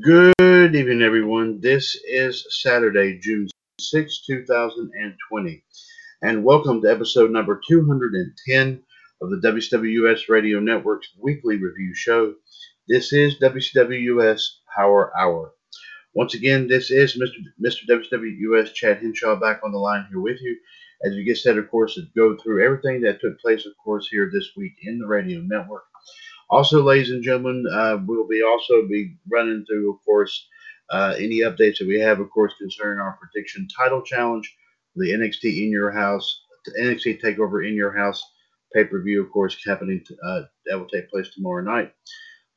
Good evening, everyone. This is Saturday, June 6, 2020, and welcome to episode number 210 of the WCWUS Radio Network's weekly review show. This is WCWUS Power Hour. Once again, this is Mr. Mr. WCWUS Chad Henshaw back on the line here with you as we get set, of course, to go through everything that took place, of course, here this week in the radio network. Also, ladies and gentlemen, uh, we'll be also be running through, of course, uh, any updates that we have, of course, concerning our prediction title challenge, the NXT in your house, the NXT Takeover in your house pay per view, of course, happening to, uh, that will take place tomorrow night.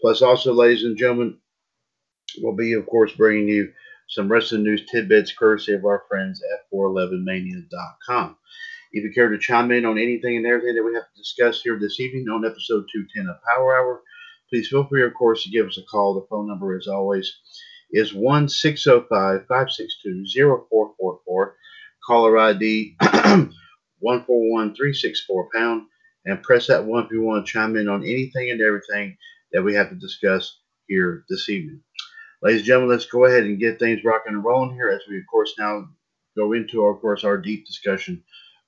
Plus, also, ladies and gentlemen, we'll be, of course, bringing you some wrestling news tidbits courtesy of our friends at 411mania.com. If you care to chime in on anything and everything that we have to discuss here this evening on episode 210 of Power Hour, please feel free, of course, to give us a call. The phone number, as always, is 1 605 562 0444. Caller ID 141364 pound. And press that one if you want to chime in on anything and everything that we have to discuss here this evening. Ladies and gentlemen, let's go ahead and get things rocking and rolling here as we, of course, now go into, of course, our deep discussion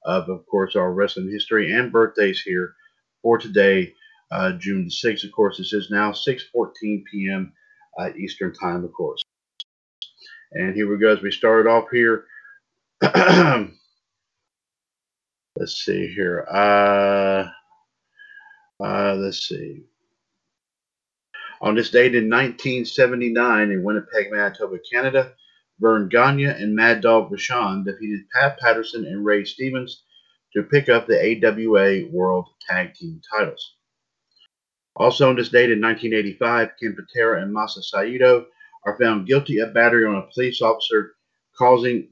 of, of course, our wrestling history and birthdays here for today, uh, June the 6th. Of course, this is now 6:14 p.m. Uh, Eastern Time, of course. And here we go as we started off here. let's see here. Uh, uh, let's see. On this date in 1979 in Winnipeg, Manitoba, Canada, Verne Gagne and Mad Dog Vachon defeated Pat Patterson and Ray Stevens to pick up the AWA World Tag Team titles. Also on this date in 1985, Ken Patera and Masa Saito are found guilty of battery on a police officer, causing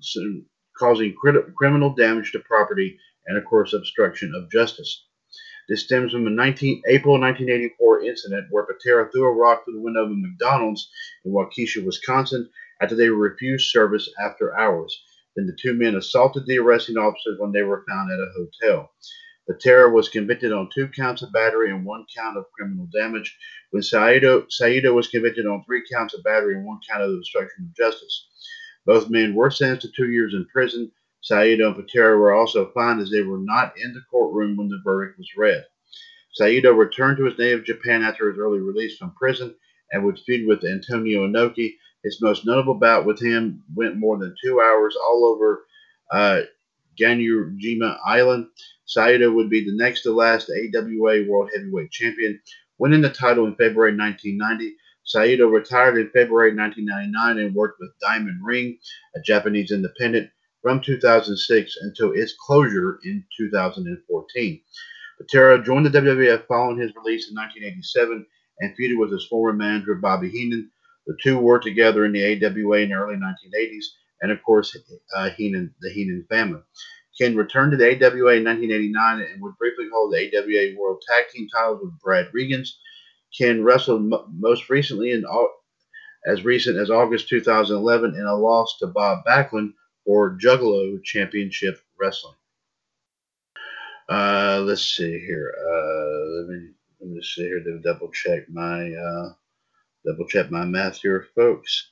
causing criminal damage to property and, of course, obstruction of justice. This stems from a 19, April 1984 incident where Patera threw a rock through the window of a McDonald's in Waukesha, Wisconsin, after they refused service after hours. Then the two men assaulted the arresting officers when they were found at a hotel. Patera was convicted on two counts of battery and one count of criminal damage, when Saito, Saito was convicted on three counts of battery and one count of obstruction of justice. Both men were sentenced to two years in prison. Saito and Patera were also fined as they were not in the courtroom when the verdict was read. Saito returned to his native Japan after his early release from prison and would feud with Antonio Inoki, his most notable bout with him went more than two hours all over uh, Ganryujima Island. Saito would be the next to last AWA World Heavyweight Champion, winning the title in February 1990. Saito retired in February 1999 and worked with Diamond Ring, a Japanese independent, from 2006 until its closure in 2014. Patera joined the WWF following his release in 1987 and feuded with his former manager Bobby Heenan, the two were together in the AWA in the early 1980s, and of course, uh, Heenan, the Heenan family. Ken returned to the AWA in 1989 and would briefly hold the AWA World Tag Team titles with Brad Rheingans. Ken wrestled m- most recently in as recent as August 2011 in a loss to Bob Backlund for Juggalo Championship Wrestling. Uh, let's see here. Uh, let me let me see here to double check my uh, double check my math here, folks.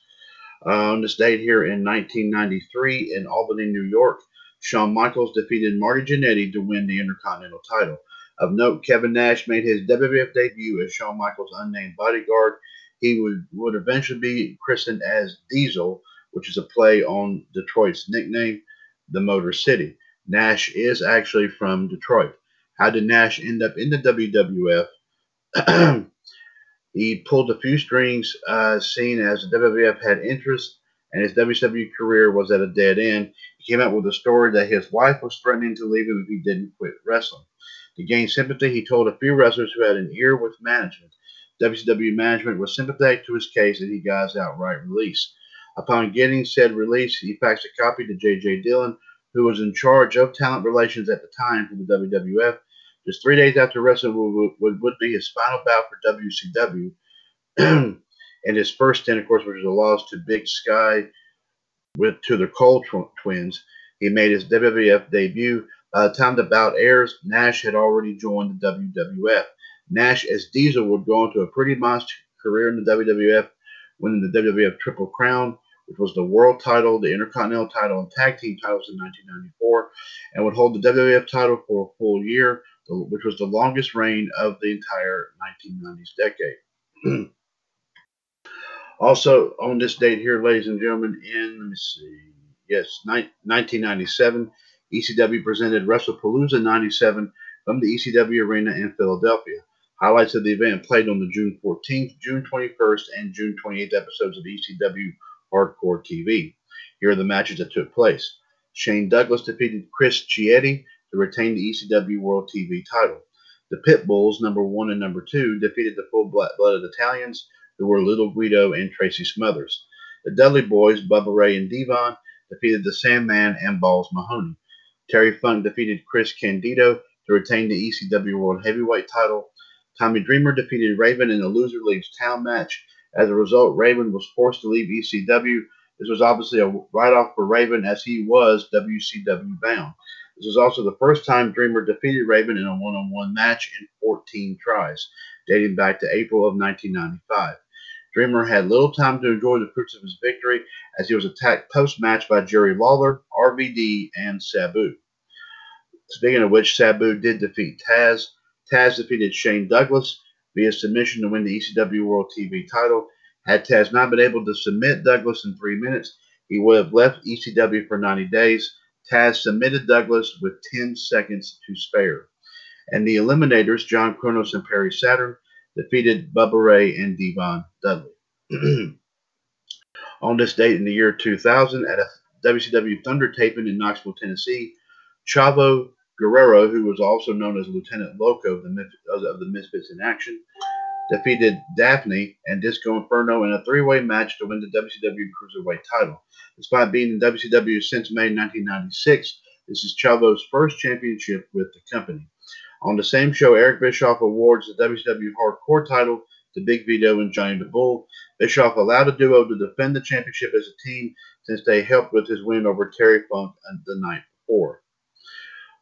On this date here in 1993 in Albany, New York, Shawn Michaels defeated Marty Jannetty to win the Intercontinental title. Of note, Kevin Nash made his WWF debut as Shawn Michaels' unnamed bodyguard. He would, would eventually be christened as Diesel, which is a play on Detroit's nickname, the Motor City. Nash is actually from Detroit. How did Nash end up in the WWF? he pulled a few strings, uh, seen as the WWF had interest, and his WCW career was at a dead end. He came out with a story that his wife was threatening to leave him if he didn't quit wrestling. To gain sympathy, he told a few wrestlers who had an ear with management. WCW management was sympathetic to his case and he got his outright release. Upon getting said release, he faxed a copy to J.J. Dillon, who was in charge of talent relations at the time for the WWF. Just three days after wrestling would, would, be his final bout for WCW, and his first stint, of course, which was a loss to Big Sky with to the Cole tw- twins. He made his WWF debut. Uh, the time the bout airs, Nash had already joined the WWF. Nash as Diesel would go on to a pretty modest career in the WWF, winning the WWF Triple Crown, which was the world title, the Intercontinental title, and tag team titles in 1994, and would hold the WWF title for a full year, which was the longest reign of the entire 1990s decade. also, on this date here, ladies and gentlemen, in, let me see, yes, 1997, ECW presented WrestlePalooza 97 from the ECW Arena in Philadelphia. Highlights of the event played on the June 14th, June 21st, and June 28th episodes of ECW Hardcore TV. Here are the matches that took place. Shane Douglas defeated Chris Chetti to retain the ECW World TV title. The Pitbulls, number one and number two, defeated the full-blooded Italians, who were Little Guido and Tracy Smothers. The Dudley Boys, Bubba Ray and Devon, defeated the Sandman and Balls Mahoney. Terry Funk defeated Chris Candido to retain the ECW World Heavyweight title. Tommy Dreamer defeated Raven in a Loser Leaves Town match. As a result, Raven was forced to leave ECW. This was obviously a write-off for Raven as he was WCW bound. This was also the first time Dreamer defeated Raven in a one-on-one match in 14 tries, dating back to April of 1995. Dreamer had little time to enjoy the fruits of his victory as he was attacked post-match by Jerry Lawler, RVD, and Sabu. Speaking of which, Sabu did defeat Taz. Taz defeated Shane Douglas via submission to win the ECW World TV title. Had Taz not been able to submit Douglas in three minutes, he would have left ECW for 90 days. Taz submitted Douglas with 10 seconds to spare. And the Eliminators, John Kronus and Perry Saturn, defeated Bubba Ray and Devon Dudley. On this date in the year 2000, at a WCW Thunder taping in Knoxville, Tennessee, Chavo Guerrero, who was also known as Lieutenant Loco of the, of the Misfits in Action, defeated Daffney and Disco Inferno in a three-way match to win the WCW Cruiserweight title. Despite being in WCW since May 1996, this is Chavo's first championship with the company. On the same show, Eric Bischoff awards the WCW Hardcore title to Big Vito and Johnny the Bull. Bischoff allowed the duo to defend the championship as a team since they helped with his win over Terry Funk the night before.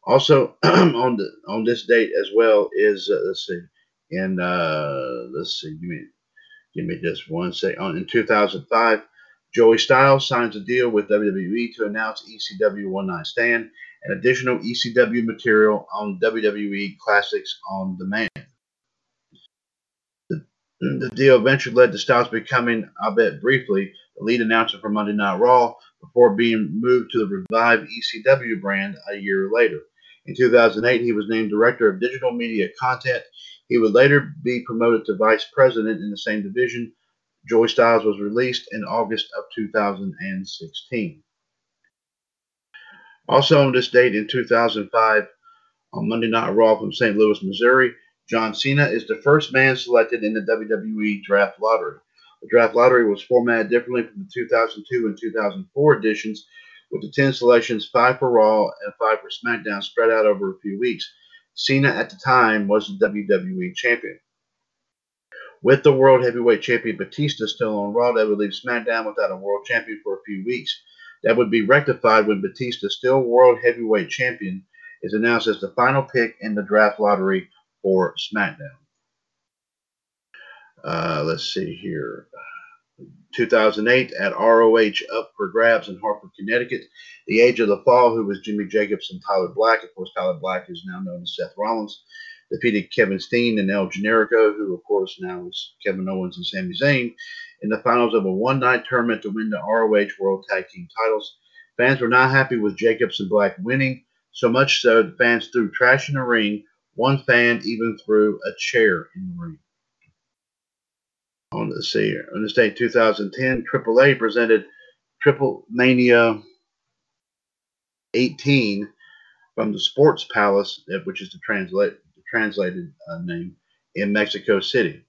Also on the on this date as well is uh, let's see, in uh, let's see, give me give me just one second. On in 2005, Joey Styles signs a deal with WWE to announce ECW One Night Stand and additional ECW material on WWE Classics on Demand. The, the deal eventually led to Styles becoming, I bet briefly, the lead announcer for Monday Night Raw before being moved to the revived ECW brand a year later. In 2008, he was named Director of Digital Media Content. He would later be promoted to Vice President in the same division. Joey Styles was released in August of 2016. Also on this date in 2005, on Monday Night Raw from St. Louis, Missouri, John Cena is the first man selected in the WWE Draft Lottery. The Draft Lottery was formatted differently from the 2002 and 2004 editions with the 10 selections, five for Raw and five for SmackDown, spread out over a few weeks. Cena at the time was the WWE Champion. With the World Heavyweight Champion Batista still on Raw, that would leave SmackDown without a World Champion for a few weeks. That would be rectified when Batista, still World Heavyweight Champion, is announced as the final pick in the draft lottery for SmackDown. Uh, let's see here. 2008 at ROH up for grabs in Hartford, Connecticut. The Age of the Fall, who was Jimmy Jacobs and Tyler Black. Of course, Tyler Black is now known as Seth Rollins. Defeated Kevin Steen and El Generico, who, of course, now is Kevin Owens and Sami Zayn, in the finals of a one night tournament to win the ROH World Tag Team titles. Fans were not happy with Jacobs and Black winning, so much so the fans threw trash in the ring. One fan even threw a chair in the ring on the see on this date 2010 AAA presented Triple Mania 18 from the Sports Palace, which is the translate translated uh, name in Mexico City.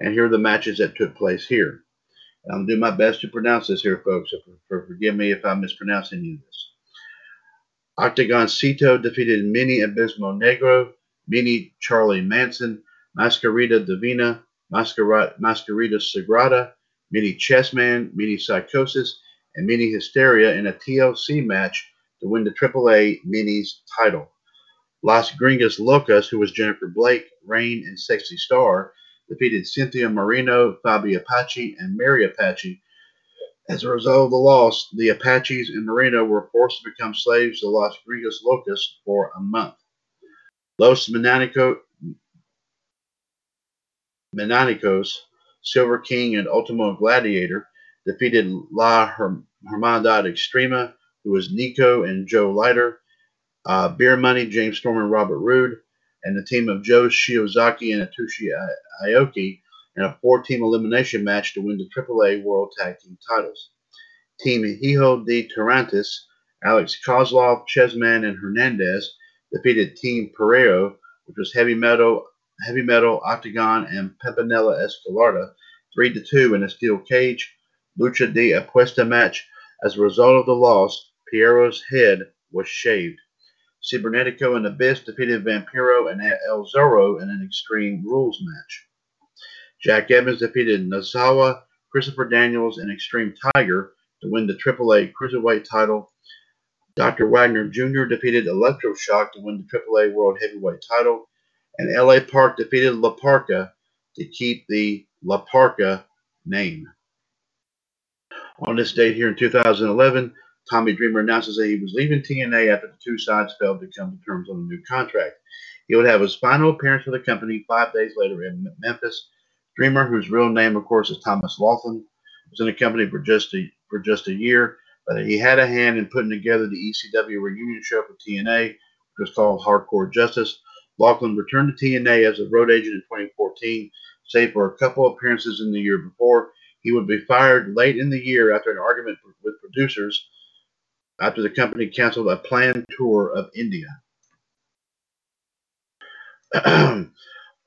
And here are the matches that took place here. And I'm do my best to pronounce this here, folks. So for, for, forgive me if I mispronounce any of this. Octagoncito defeated Mini Abismo Negro, Mini Charlie Manson, Mascarita Divina, Mascarita Sagrada, Mini Chessman, Mini Psychosis, and Mini Hysteria in a TLC match to win the AAA Minis title. Las Gringas Locas, who was Jennifer Blake, Rain, and Sexy Star, defeated Cynthia Moreno, Fabi Apache, and Mary Apache. As a result of the loss, the Apaches and Marino were forced to become slaves to Las Gringas Locas for a month. Los Menanico, Menanicos, Silver King, and Ultimo Gladiator defeated La Hermandad Extrema, who was Nico and Joe Leiter, uh, Beer Money, James Storm, and Robert Roode, and the team of Go Shiozaki and Atsushi Aoki in a four-team elimination match to win the AAA World Tag Team titles. Team Hijo del Tirantes, Alex Koslov, Chessman, and Hernandez defeated Team Piero, which was Heavy Metal Heavy Metal, Octagon, and Pimpinela Escarlata, 3 to 2 in a steel cage lucha de apuesta match. As a result of the loss, Piero's head was shaved. Cibernetico and Abyss defeated Vampiro and El Zorro in an Extreme Rules match. Jack Evans defeated Nosawa, Christopher Daniels, and Extreme Tiger to win the AAA Cruiserweight title. Dr. Wagner Jr. defeated Electroshock to win the AAA World Heavyweight title and LA Park defeated La Parka to keep the La Parka name. On this date here in 2011, Tommy Dreamer announces that he was leaving TNA after the two sides failed to come to terms on a new contract. He would have his final appearance for the company five days later in Memphis. Dreamer, whose real name, of course, is Thomas Laughlin, was in the company for just a for just a year, but he had a hand in putting together the ECW reunion show for TNA, which was called Hardcore Justice. Laughlin returned to TNA as a road agent in 2014, save for a couple appearances in the year before. He would be fired late in the year after an argument with producers after the company canceled a planned tour of India.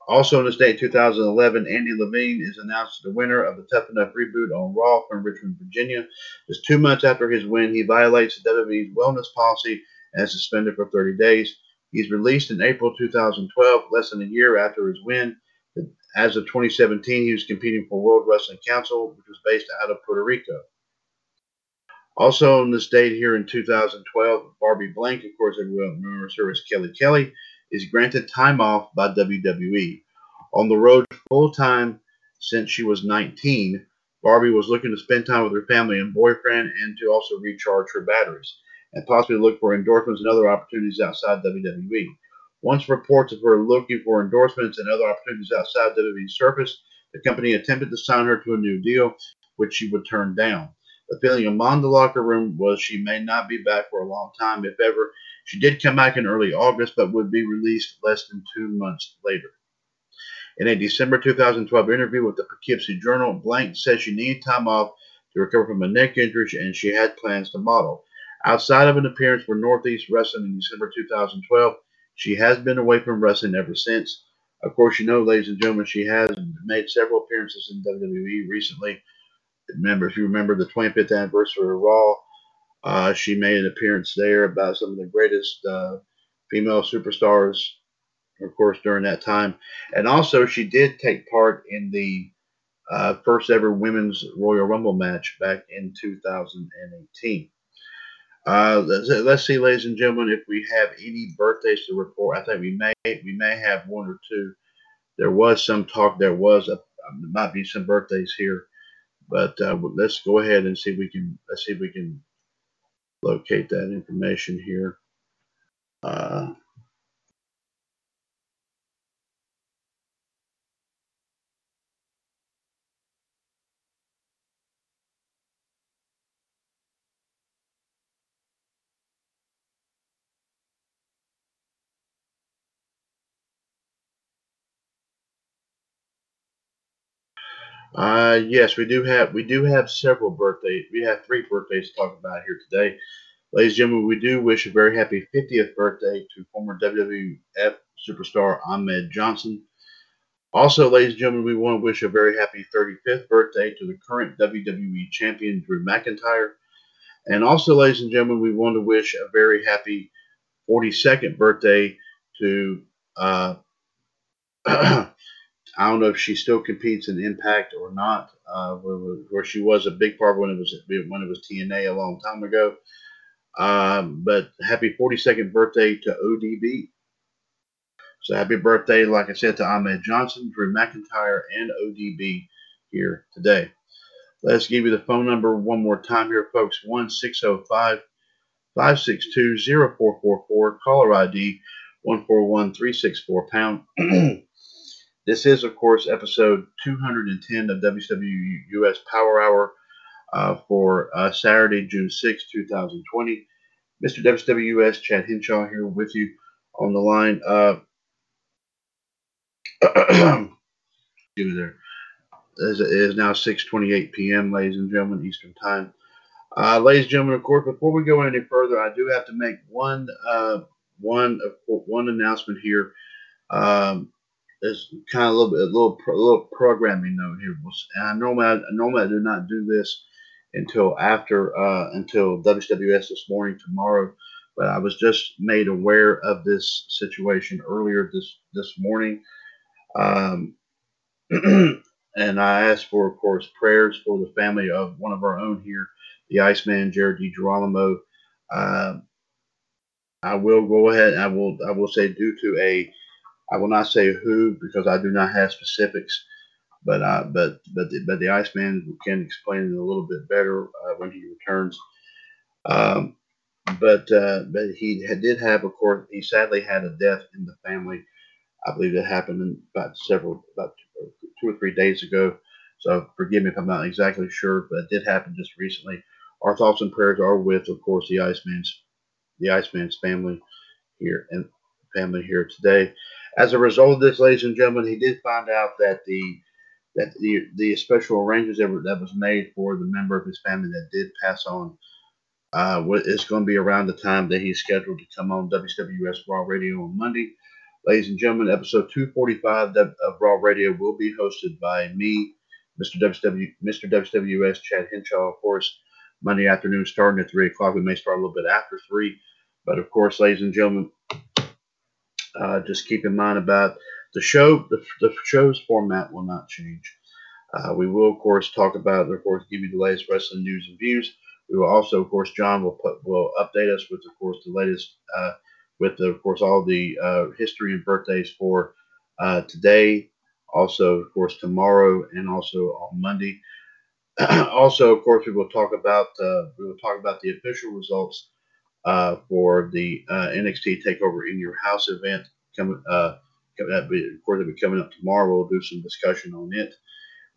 also in this day, 2011, Andy Leavine is announced the winner of the Tough Enough reboot on Raw from Richmond, Virginia. Just two months after his win, he violates the WWE's wellness policy and is suspended for 30 days. He's released in April 2012, less than a year after his win. As of 2017, he was competing for World Wrestling Council, which was based out of Puerto Rico. Also on this date here in 2012, Barbie Blank, of course, everyone remembers her as Kelly Kelly, is granted time off by WWE. On the road full time since she was 19, Barbie was looking to spend time with her family and boyfriend and to also recharge her batteries and possibly look for endorsements and other opportunities outside WWE. Once reports of her looking for endorsements and other opportunities outside WWE surfaced, the company attempted to sign her to a new deal, which she would turn down. The feeling among the locker room was she may not be back for a long time, if ever. She did come back in early August, but would be released less than two months later. In a December 2012 interview with the Poughkeepsie Journal, Blank said she needed time off to recover from a neck injury and she had plans to model. Outside of an appearance for Northeast Wrestling in December 2012, she has been away from wrestling ever since. Of course, you know, ladies and gentlemen, she has made several appearances in WWE recently. Remember, if you remember the 25th anniversary of Raw, uh, she made an appearance there about some of the greatest uh, female superstars, of course, during that time. And also, she did take part in the uh, first ever women's Royal Rumble match back in 2018. Uh, let's, let's, see, ladies and gentlemen, if we have any birthdays to report. I think we may we may have one or two. There was some talk. There was a, there might be some birthdays here, but uh, let's go ahead and see if we can let's see if we can locate that information here. Uh, Uh, yes, we do have we do have several birthdays. We have three birthdays to talk about here today. Ladies and gentlemen, we do wish a very happy 50th birthday to former WWF superstar Ahmed Johnson. Also, ladies and gentlemen, we want to wish a very happy 35th birthday to the current WWE champion Drew McIntyre. And also, ladies and gentlemen, we want to wish a very happy 42nd birthday to uh, I don't know if she still competes in Impact or not, uh, where, where, she was a big part when it was when it was TNA a long time ago. Um, but happy 42nd birthday to ODB. So happy birthday, like I said, to Ahmed Johnson, Drew McIntyre, and ODB here today. Let's give you the phone number one more time here, folks. 1 605 562 0444. Caller ID 141364 pound. This is, of course, episode 210 of WWUS Power Hour uh, for uh, Saturday, June 6, 2020. Mr. WWS Chad Henshaw here with you on the line. Uh, there. It is now 6:28 p.m., ladies and gentlemen, Eastern Time. Uh, ladies and gentlemen, of course, before we go any further, I do have to make one uh, one one announcement here. Um, there's kind of a little bit, a little, a little programming note here. And I normally, I, normally I do not do this until after, uh, until WWS this morning tomorrow. But I was just made aware of this situation earlier this this morning, um, and I asked for, of course, prayers for the family of one of our own here, the Iceman Jared DiGirolamo. Uh, I will go ahead. I will. I will say due to a I will not say who because I do not have specifics, but uh, but but the, but the Iceman can explain it a little bit better uh, when he returns. Um, but uh, but he did have, of course, he sadly had a death in the family. I believe it happened about several about two or three days ago. So forgive me if I'm not exactly sure, but it did happen just recently. Our thoughts and prayers are with, of course, the Iceman's the Iceman's family here and family here today. As a result of this, ladies and gentlemen, he did find out that the that the the special arrangements that, were, that was made for the member of his family that did pass on uh, is going to be around the time that he's scheduled to come on WWS Raw Radio on Monday. Ladies and gentlemen, episode 245 of Raw Radio will be hosted by me, Mr. WW, Mr. WWS Chad Henshaw, of course, Monday afternoon starting at 3 o'clock. We may start a little bit after 3. But of course, ladies and gentlemen, uh, just keep in mind about the show. The, the show's format will not change. Uh, we will, of course, talk about, of course, give you the latest wrestling news and views. We will also, of course, John will put will update us with, of course, the latest uh, with, the, of course, all the uh, history and birthdays for uh, today, also, of course, tomorrow, and also on Monday. also, of course, we will talk about uh, we will talk about the official results uh, for the uh, NXT Takeover in Your House event coming. Uh, of course, it'll be coming up tomorrow. We'll do some discussion on it.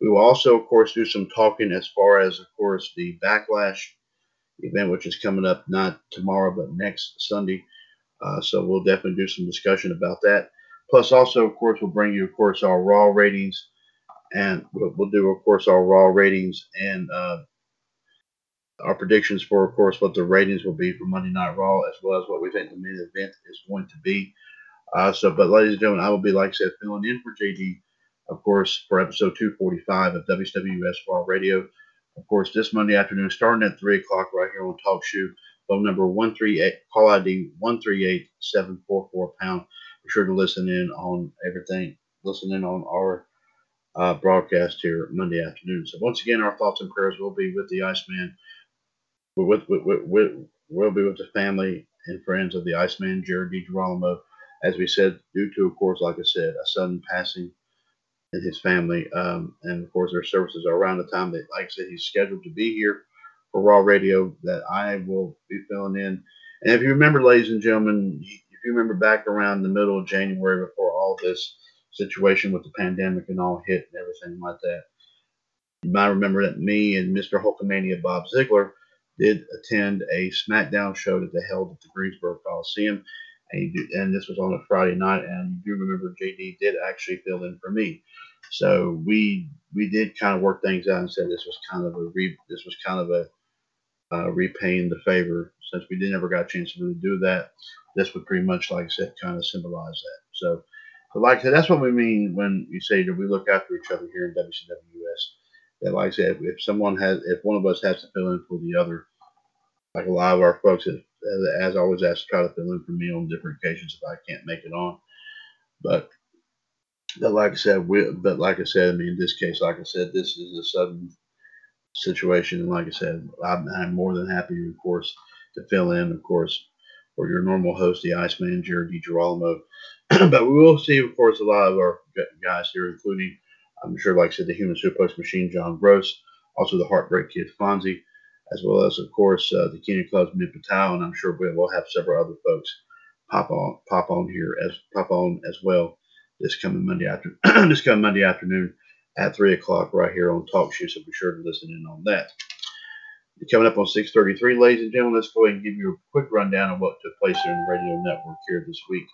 We will also, of course, do some talking as far as, of course, the Backlash event, which is coming up not tomorrow but next Sunday. Uh, so we'll definitely do some discussion about that. Plus, also, of course, we'll bring you, of course, our Raw ratings, and we'll, we'll do, of course, our Raw ratings and uh, our predictions for, of course, what the ratings will be for Monday Night Raw, as well as what we think the main event is going to be. Uh, so, but ladies and gentlemen, I will be, like I said, filling in for JD, of course, for episode 245 of WWS Raw Radio. Of course, this Monday afternoon, starting at 3 o'clock right here on TalkShoe. Phone number 138, call ID 138744 pound. Be sure to listen in on everything, listen in on our uh, broadcast here Monday afternoon. So, once again, our thoughts and prayers will be with the Iceman with, with, with, with, we'll be with the family and friends of the Iceman, Jared DiGirolamo, as we said, due to, of course, like I said, a sudden passing in his family. Um, and of course, their services are around the time that, like I said, he's scheduled to be here for Raw Radio. That I will be filling in. And if you remember, ladies and gentlemen, if you remember back around the middle of January before all this situation with the pandemic and all hit and everything like that, you might remember that me and Mr. Hulkamania Bob Ziegler did attend a SmackDown show that they held at the Greensboro Coliseum. And, do, and this was on a Friday night, and you do remember JD did actually fill in for me. So we we did kind of work things out and said this was kind of a re, this was kind of a uh, repaying the favor since we did never got a chance to really do that. This would pretty much, like I said, kind of symbolize that. So, but like I said, that's what we mean when we say that we look after each other here in WCWUS. That, like I said, if someone has, if one of us has to fill in for the other, like a lot of our folks, have, as always, ask to try to fill in for me on different occasions if I can't make it on. But but like I said, we, but like I said, I mean, in this case, like I said, this is a sudden situation, and like I said, I'm, I'm more than happy, of course, to fill in, of course, for your normal host, the Iceman, Jared DiGirolamo. but we will see, of course, a lot of our guys here, including, I'm sure, like I said, the Human Suplex Machine, John Gross, also the Heartbreak Kid, Fonzie, as well as, of course, uh, the Keenan Club's Mitt Patel, and I'm sure we'll have several other folks pop on pop on here as pop on as well this coming Monday after this coming Monday afternoon at three o'clock right here on TalkShoe. So be sure to listen in on that. Coming up on 6:33, ladies and gentlemen, let's go ahead and give you a quick rundown of what took place in the radio network here this week.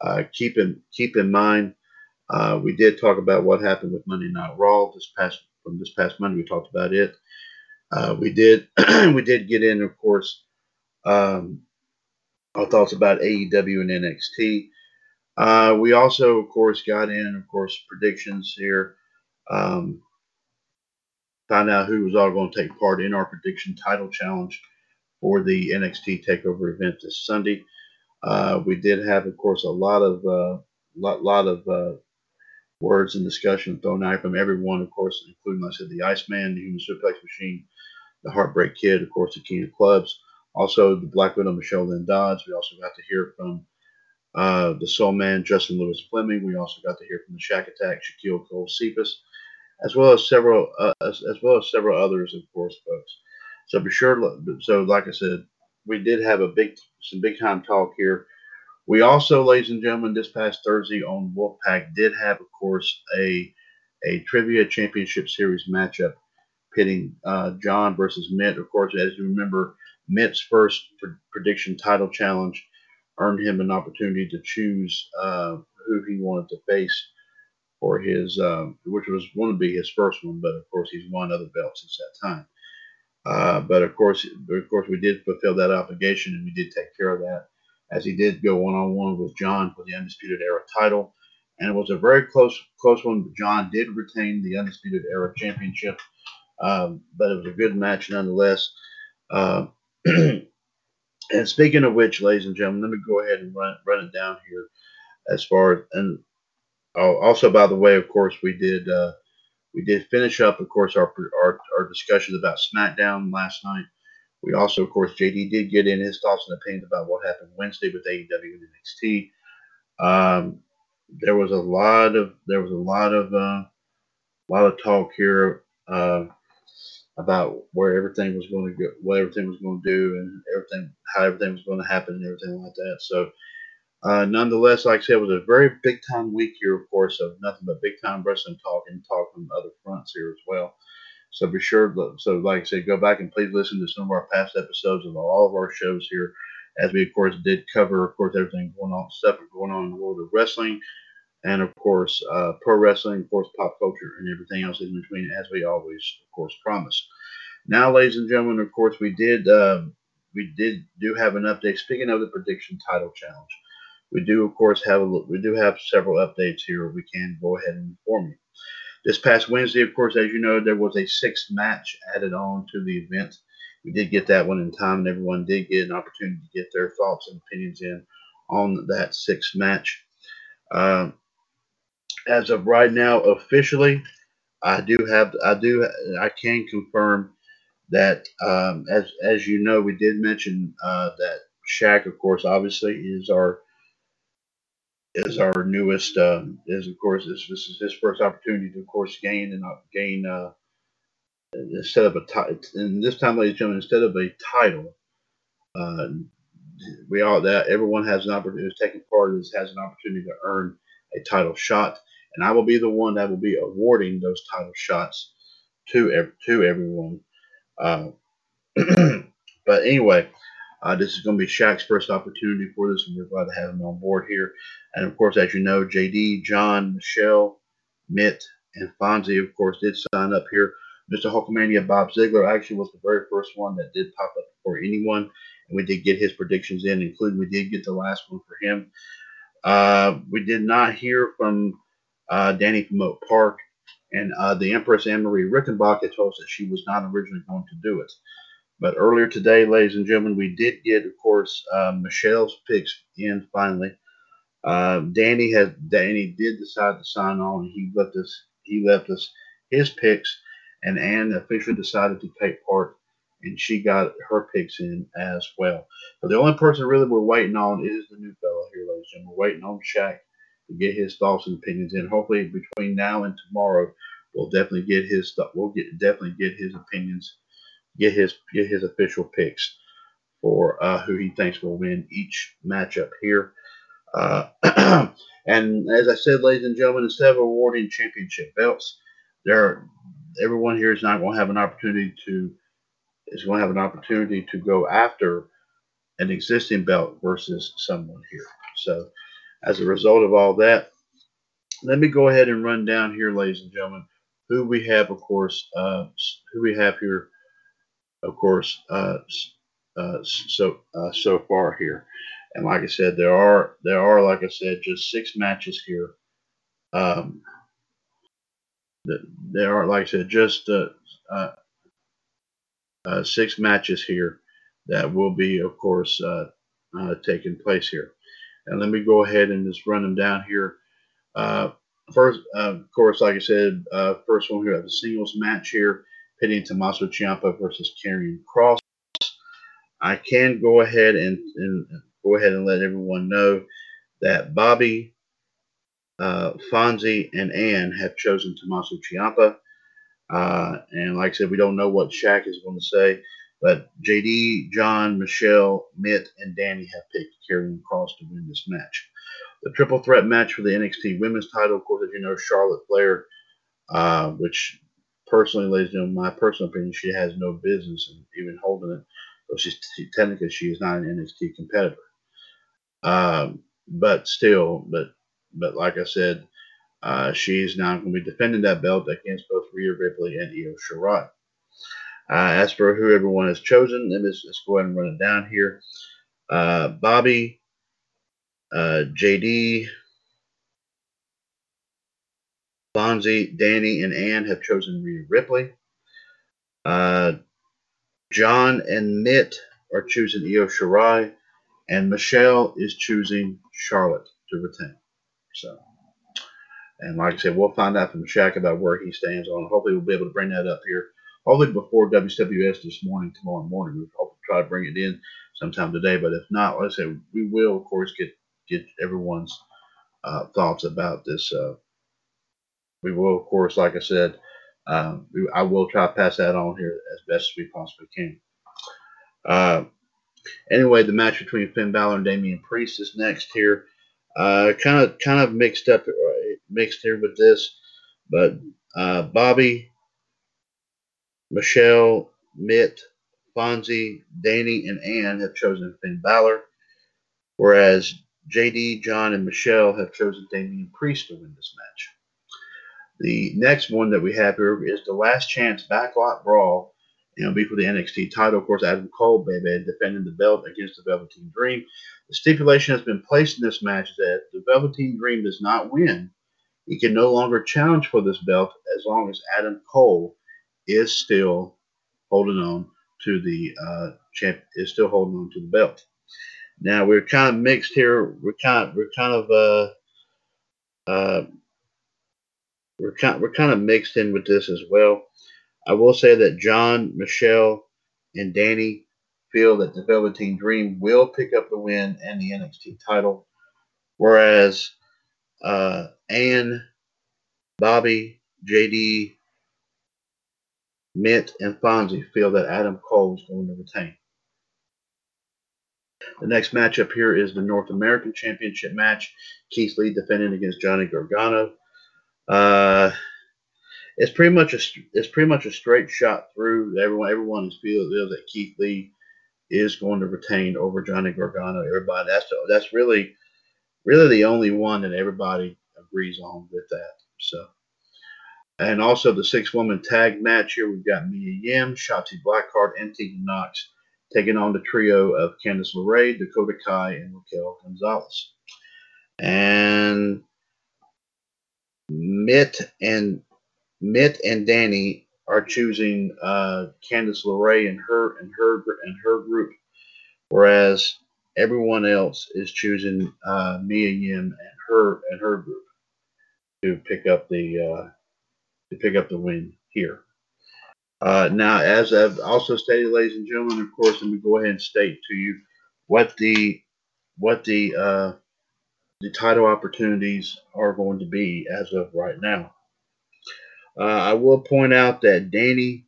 Uh, keep in keep in mind, uh, we did talk about what happened with Monday Night Raw this past from this past Monday. We talked about it. Uh, we did we did get in, of course, um, our thoughts about AEW and NXT. Uh, we also, of course, got in, of course, predictions here. Um, found out who was all going to take part in our prediction title challenge for the NXT Takeover event this Sunday. Uh, we did have, of course, a lot of uh, lot, lot of uh, words and discussion thrown out from everyone, of course, including, like I said, the Iceman, the Human Suplex Machine, the Heartbreak Kid, of course, the King of Clubs, also the Black Widow, Michelle Lynn Dodds. We also got to hear from uh, the Soul Man, Justin Lewis Fleming. We also got to hear from the Shack Attack, Shaquille Cole Cephas, as well as several, uh, as, as, well as several others, of course, folks. So be sure. So, like I said, we did have a big, some big time talk here. We also, ladies and gentlemen, this past Thursday on Wolfpack did have, of course, a a trivia championship series matchup pitting uh, John versus Mitt. Of course, as you remember, Mitt's first pr- prediction title challenge earned him an opportunity to choose uh, who he wanted to face for his, um, which was going to be his first one, but of course he's won other belts since that time. Uh, but of course, of course, we did fulfill that obligation, and we did take care of that, as he did go one on one with John for the Undisputed Era title, and it was a very close, close one. But John did retain the Undisputed Era Championship, um, but it was a good match nonetheless. Uh, And speaking of which, ladies and gentlemen, let me go ahead and run run it down here. As far as and also, by the way, of course, we did uh, we did finish up, of course, our, our our discussions about SmackDown last night. We also, of course, JD did get in his thoughts and opinions about what happened Wednesday with AEW and NXT. Um, there was a lot of there was a lot of uh, lot of talk here. Uh, about where everything was going to go, what everything was going to do, and everything, how everything was going to happen, and everything like that. So, uh, nonetheless, like I said, it was a very big time week here, of course, of nothing but big time wrestling talk and talk from other fronts here as well. So be sure, so like I said, go back and please listen to some of our past episodes of all of our shows here, as we of course did cover, of course, everything going on, stuff going on in the world of wrestling, and of course, uh, pro wrestling, of course, pop culture, and everything else in between, as we always, of course, promise. Now, ladies and gentlemen, of course, we did uh, we did do have an update. Speaking of the prediction title challenge, we do, of course, have a we do have several updates here. We can go ahead and inform you. This past Wednesday, of course, as you know, there was a sixth match added on to the event. We did get that one in time, and everyone did get an opportunity to get their thoughts and opinions in on that sixth match. Uh, as of right now, officially, I do have, I do, I can confirm that, um, as as you know, we did mention uh, that Shaq, of course, obviously is our is our newest. Uh, is of course this, this is his first opportunity to, of course, gain and gain uh, instead of a title. And this time, ladies and gentlemen, instead of a title, uh, we all that everyone has an opportunity who's taking part this has an opportunity to earn a title shot, and I will be the one that will be awarding those title shots to to everyone. Uh, but anyway, uh, this is going to be Shaq's first opportunity for this, and we're glad to have him on board here. And of course, as you know, JD, John, Michelle, Mitt, and Fonzie, of course, did sign up here. Mr. Hulkamania Bob Ziegler actually was the very first one that did pop up for anyone, and we did get his predictions in, including we did get the last one for him. Uh, we did not hear from uh, Danny from Oak Park, and uh, the Empress Anne Marie Rickenbach had told us that she was not originally going to do it. But earlier today, ladies and gentlemen, we did get, of course, uh, Michelle's picks in finally. Uh, Danny has Danny did decide to sign on, he left us he left us his picks, and Anne officially decided to take part, and she got her picks in as well. But the only person really we're waiting on is the new fellow here, ladies and gentlemen. We're waiting on Shaq to get his thoughts and opinions in. Hopefully, between now and tomorrow, we'll definitely get his we'll get definitely get his opinions, get his get his official picks for uh, who he thinks will win each matchup here. Uh, and as I said, ladies and gentlemen, instead of awarding championship belts, there everyone here is not going to have an opportunity to is going to have an opportunity to go after an existing belt versus someone here. So, as a result of all that, let me go ahead and run down here, ladies and gentlemen, who we have, of course, uh, who we have here, of course, uh, uh, so uh, so far here. And like I said, there are there are like I said just six matches here. Um, there are like I said just uh, uh, uh, six matches here that will be of course taking place here. And let me go ahead and just run them down here. First, of course, like I said, first one here the singles match here, pitting Tommaso Ciampa versus Karrion Kross. I can go ahead and, and go ahead and let everyone know that Bobby, uh, Fonzie, and Ann have chosen Tommaso Ciampa. Uh, and like I said, we don't know what Shaq is going to say, but JD, John, Michelle, Mitt, and Danny have picked Karrion Kross to win this match. The triple threat match for the NXT Women's title, of course, as you know, Charlotte Flair, uh, which personally, ladies and gentlemen, my personal opinion, she has no business in even holding it. So she's technically she is not an NXT competitor. Um, but still, but but like I said, uh, she's now going to be defending that belt against both Rhea Ripley and Io Shirai. Uh, as for who everyone has chosen, let me let's go ahead and run it down here. Uh, Bobby, uh, JD, Fonzie, Danny, and Ann have chosen Rhea Ripley. Uh, John and Mitt are choosing Io Shirai and Michelle is choosing Charlotte to retain. So, and like I said, we'll find out from Shaq about where he stands on. Hopefully, we'll be able to bring that up here. Hopefully, before WWS this morning, tomorrow morning. We hope to try to bring it in sometime today. But if not, like I said, we will, of course, get get everyone's uh, thoughts about this. Uh, we will, of course, like I said, um, I will try to pass that on here as best as we possibly can. Uh, Anyway, the match between Finn Balor and Damian Priest is next here. Uh, kind of, kind of mixed up, uh, mixed here with this, but uh, Bobby, Michelle, Mitt, Fonzie, Danny, and Ann have chosen Finn Balor, whereas JD, John, and Michelle have chosen Damian Priest to win this match. The next one that we have here is the last chance backlot brawl you know, be for the NXT title. Of course, Adam Cole, baby, defending the belt against the Velveteen Dream. The stipulation has been placed in this match that the Velveteen Dream does not win. He can no longer challenge for this belt as long as Adam Cole is still holding on to the uh, champ is still holding on to the belt. Now we're kind of mixed here. We're kind of, we're kind of uh, uh, we're kind we're kind of mixed in with this as well. I will say that John, Michelle, and Danny feel that the Velveteen Dream will pick up the win and the NXT title, whereas uh, Ann, Bobby, JD, Mitt, and Fonzie feel that Adam Cole is going to retain. The next matchup here is the North American Championship match. Keith Lee defending against Johnny Gargano. Uh, it's pretty much a it's pretty much a straight shot through. Everyone everyone feels that Keith Lee is going to retain over Johnny Gargano. Everybody that's that's really really the only one that everybody agrees on with that. So. And also the six woman tag match here, we've got Mia Yim, Shotzi Blackheart, and Tegan Knox taking on the trio of Candice LeRae, Dakota Kai, and Raquel Gonzalez. And Mitt and Mitt and Danny are choosing uh, Candice LeRae and her and her and her group, whereas everyone else is choosing uh, Mia Yim and her and her group to pick up the uh, to pick up the win here. Uh, now, as I've also stated, ladies and gentlemen, of course, let me go ahead and state to you what the what the uh, the title opportunities are going to be as of right now. Uh, I will point out that Danny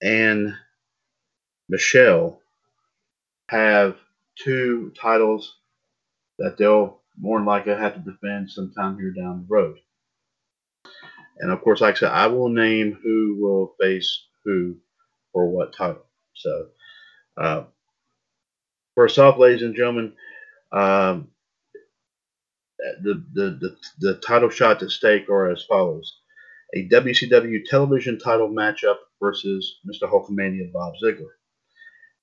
and Michelle have two titles that they'll more than likely have to defend sometime here down the road. And of course, like I said, I will name who will face who for what title. So, uh, first off, ladies and gentlemen, um, the, the, the, the title shots at stake are as follows. A WCW television title matchup versus Mr. Hulkamania Bob Ziggler,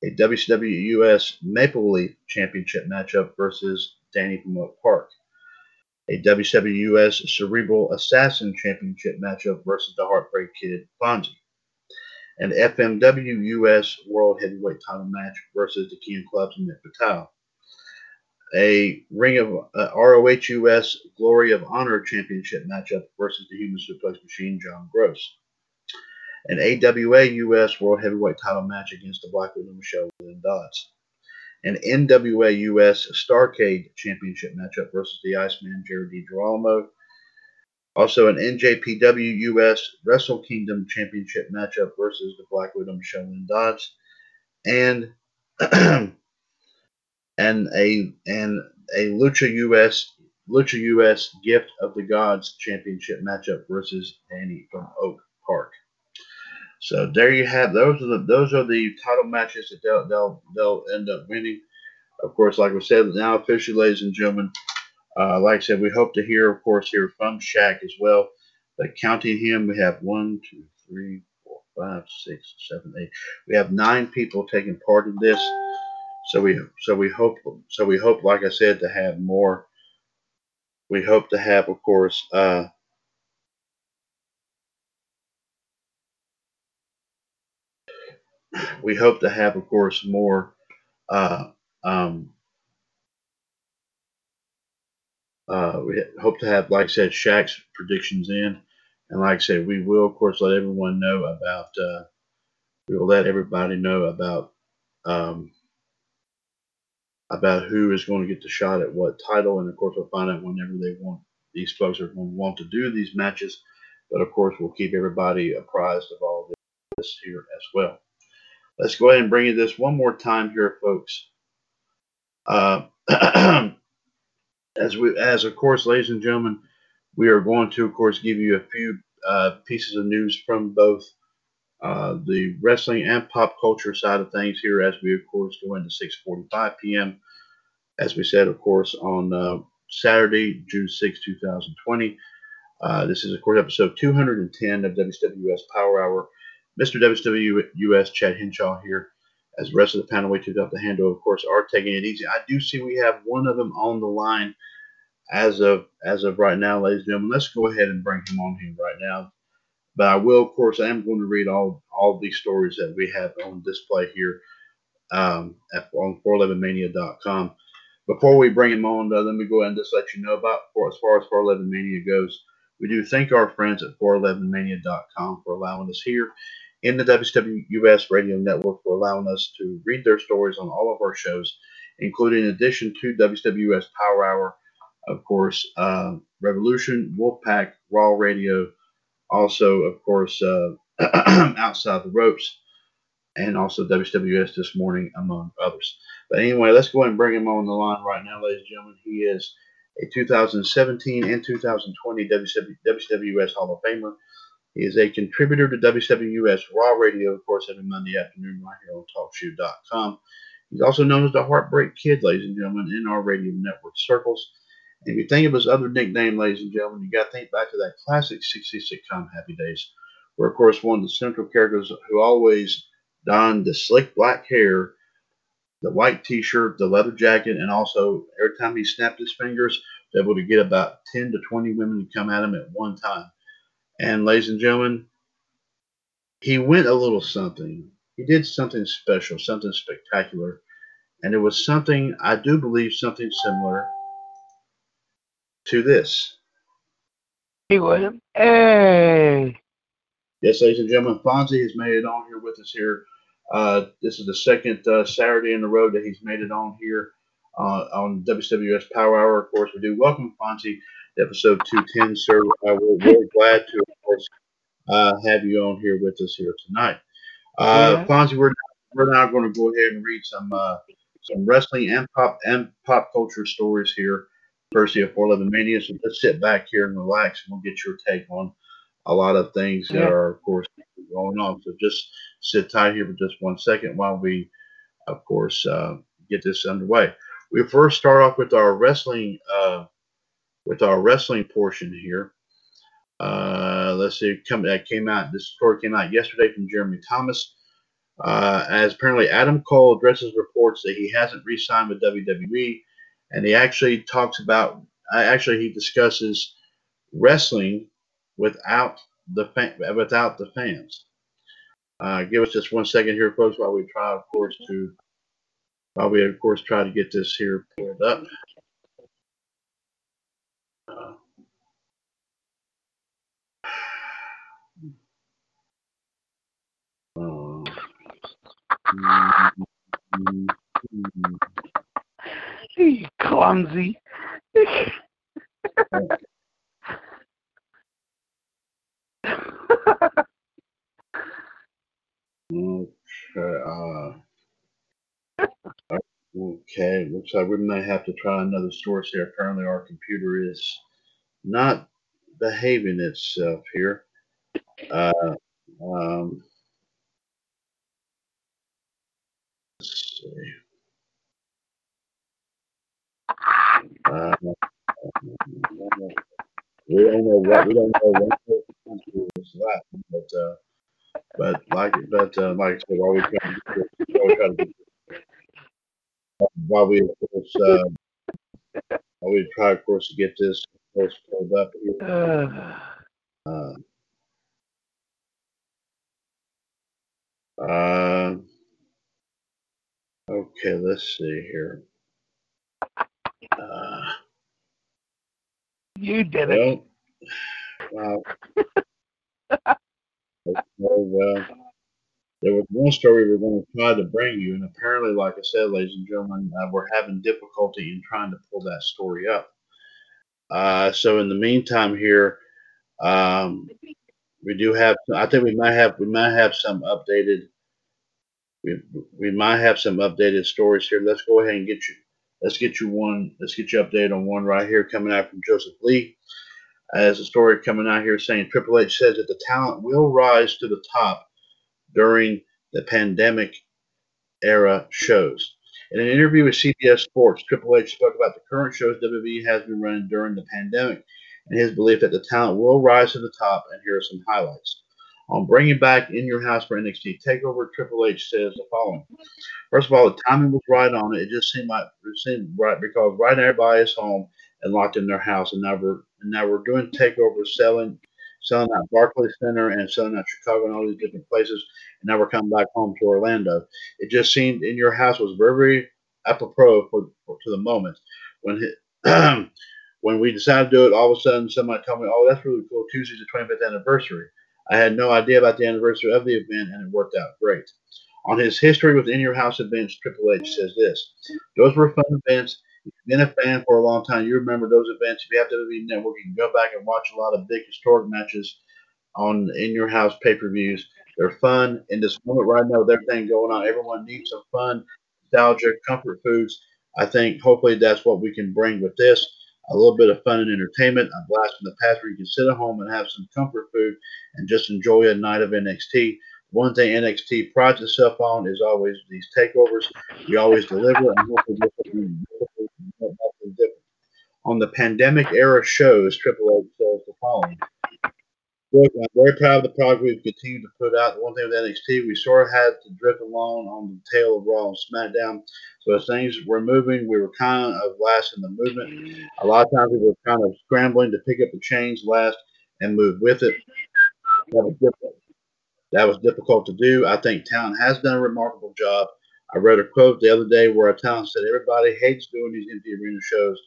a WCW US Maple Leaf Championship matchup versus Danny from Oak Park, a WWS Cerebral Assassin Championship matchup versus the Heartbreak Kid Fonzie, an FMW US World Heavyweight title match versus the King Clubs and Mitt Patel, a Ring of uh, ROH US Glory of Honor Championship matchup versus the Human Suplex Machine John Gross, an AWA US World Heavyweight title match against the Black Widow Michelle Lynn Dodds. An NWA US Starcade Championship matchup versus the Iceman Jared DiGirolamo. Also, an NJPW US Wrestle Kingdom Championship matchup versus the Black Widow Michelle Lynn Dodds, and and a and a Lucha US Lucha US Gift of the Gods Championship matchup versus Danny from Oak Park. So there you have those are the those are the title matches that they'll they'll they'll end up winning. Of course, like we said, now officially, ladies and gentlemen, uh, like I said, we hope to hear, of course, hear from Shaq as well. But counting him, we have one, two, three, four, five, six, seven, eight. We have nine people taking part in this. So we so we hope so we hope, like I said, to have more. We hope to have, of course, uh, we hope to have, of course, more uh, um, uh, we hope to have, like I said, Shaq's predictions in, and like I said, we will, of course, let everyone know about. Uh, we will let everybody know about um, about who is going to get the shot at what title, and of course, we'll find out whenever they want. These folks are going to want to do these matches, but of course, we'll keep everybody apprised of all this here as well. Let's go ahead and bring you this one more time here, folks. Uh, as we, as of course, ladies and gentlemen, we are going to, of course, give you a few uh, pieces of news from both uh, the wrestling and pop culture side of things here, as we, of course, go into 6:45 p.m. As we said, of course, on uh, Saturday, June 6, 2020. Uh, this is, of course, episode 210 of WWS Power Hour. Mr. WWS Chad Henshaw here as the rest of the panel we took up the handle, of course, are taking it easy. I do see we have one of them on the line as of as of right now, ladies and gentlemen. Let's go ahead and bring him on here right now. But I will, of course, I am going to read all all these stories that we have on display here um, at, on 411mania.com. Before we bring him on, though, let me go ahead and just let you know about for as far as 411mania goes. We do thank our friends at 411mania.com for allowing us here in the WWS Radio Network for allowing us to read their stories on all of our shows, including in addition to WWS Power Hour. of course, uh, Revolution, Wolfpack, Raw Radio, also, of course, uh, Outside the Ropes, and also WWS this morning, among others. But anyway, let's go ahead and bring him on the line right now, ladies and gentlemen. He is a 2017 and 2020 WWS Hall of Famer. He is a contributor to WWS Raw Radio, of course, every Monday afternoon right here on TalkShoe.com. He's also known as the Heartbreak Kid, ladies and gentlemen, in our radio network circles. And if you think of his other nickname, ladies and gentlemen, you got to think back to that classic 60 sitcom Happy Days, where, of course, one of the central characters who always donned the slick black hair, the white t shirt, the leather jacket, and also every time he snapped his fingers, was able to get about 10 to 20 women to come at him at one time. And, ladies and gentlemen, he went a little something. He did something special, something spectacular. And it was something, I do believe, something similar to this. Hey, William. Hey. Yes, ladies and gentlemen, Fonzie has made it on here with us here. Uh, this is the second uh, Saturday in a row that he's made it on here uh, on WWS Power Hour. Of course, we do welcome Fonzie to episode 210, sir. Uh, we're really glad to, of course, uh, have you on here with us here tonight. Uh. Fonzie, we're, we're now going to go ahead and read some uh, some wrestling and pop and pop culture stories here Percy of 411 Mania. So just sit back here and relax, and we'll get your take on a lot of things that are, of course, going on. So just sit tight here for just one second while we, of course, uh, get this underway. We first start off with our wrestling, uh, with our wrestling portion here. Uh, let's see, come that came out. This story came out yesterday from Jeremy Thomas. Uh, as apparently Adam Cole addresses reports that he hasn't re-signed with WWE and he actually talks about actually he discusses wrestling without the fan, without the fans. Uh, give us just one second here, folks, while we try, of course, to while we of course try to get this here pulled up. Uh, clumsy. Okay, uh, okay, looks like we may have to try another source here. Apparently, our computer is not behaving itself here. Uh, um, let's see. Uh, we don't know what we don't know what was left, but uh, but like but uh, like I said, while we try to while we try to while we of course uh, while we try of course to get this course pulled up here. Uh, uh, okay, let's see here. Uh, you did well, it. Wow. Well, there was one story we are going to try to bring you, and apparently, like I said, ladies and gentlemen, uh, we're having difficulty in trying to pull that story up. Uh, so, in the meantime, here, um, we do have. I think we might have. We might have some updated. We we might have some updated stories here. Let's go ahead and get you Let's get you one. Let's get you updated on one right here coming out from Joseph Lee. As a story coming out here saying Triple H says that the talent will rise to the top during the pandemic era shows. In an interview with CBS Sports, Triple H spoke about the current shows WWE has been running during the pandemic and his belief that the talent will rise to the top. And here are some highlights. On bringing back In Your House for NXT TakeOver, Triple H says the following. First of all, the timing was right on it. It just seemed like it seemed right because right now everybody is home and locked in their house, and we're and now we're doing takeover, selling selling out Barclays Center and selling out Chicago and all these different places, and now we're coming back home to Orlando. It just seemed in your house was very, very apropos for, for to the moment when when we decided to do it. All of a sudden, somebody told me, "Oh, that's really cool. Tuesday's the 25th anniversary." I had no idea about the anniversary of the event, and it worked out great. On his history with In Your House events, Triple H says this Those were fun events. Been a fan for a long time, you remember those events. If you have WWE Network, you can go back and watch a lot of big historic matches on in your house pay per views. They're fun in this moment right now. With everything going on, everyone needs some fun, nostalgia, comfort foods. I think hopefully that's what we can bring with this. A little bit of fun and entertainment, a blast from the past where you can sit at home and have some comfort food and just enjoy a night of NXT. One thing NXT prides itself on is always these takeovers. We always deliver and will be nothing different. On the pandemic era shows, Triple H says the following. Look, I'm very proud of the product we've continued to put out. One thing with NXT, we sort of had to drift along on the tail of Raw and SmackDown. So as things were moving, we were kind of last in the movement. A lot of times we were kind of scrambling to pick up the chains last and move with it. That was difficult. To do. I think Talent has done a remarkable job. I read a quote the other day where a talent said everybody hates doing these empty arena shows.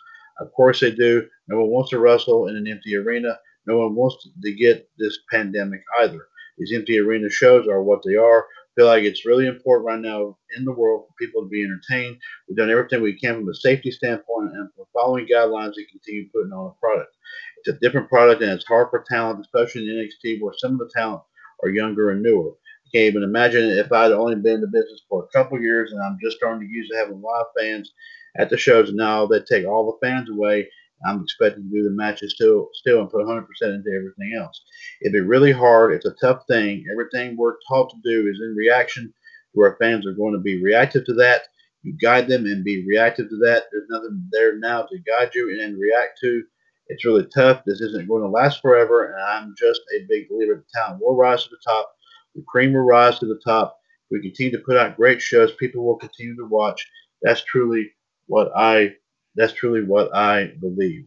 Of course they do. No one wants to wrestle in an empty arena. No one wants to get this pandemic either. These empty arena shows are what they are. I feel like it's really important right now in the world for people to be entertained. We've done everything we can from a safety standpoint and for following guidelines and continue putting on a product. It's a different product and it's hard for talent, especially in NXT where some of the talent are younger and newer. I can't even imagine if I'd only been in the business for a couple years and I'm just starting to use having live fans at the shows now they take all the fans away I'm expected to do the matches still, still, and put 100% into everything else. It'd be really hard. It's a tough thing. Everything we're taught to do is in reaction to our fans are going to be reactive to that. You guide them and be reactive to that. There's nothing there now to guide you and react to. It's really tough. This isn't going to last forever, and I'm just a big believer that talent will rise to the top. The cream will rise to the top. If we continue to put out great shows. People will continue to watch. That's truly what I that's truly what I believe.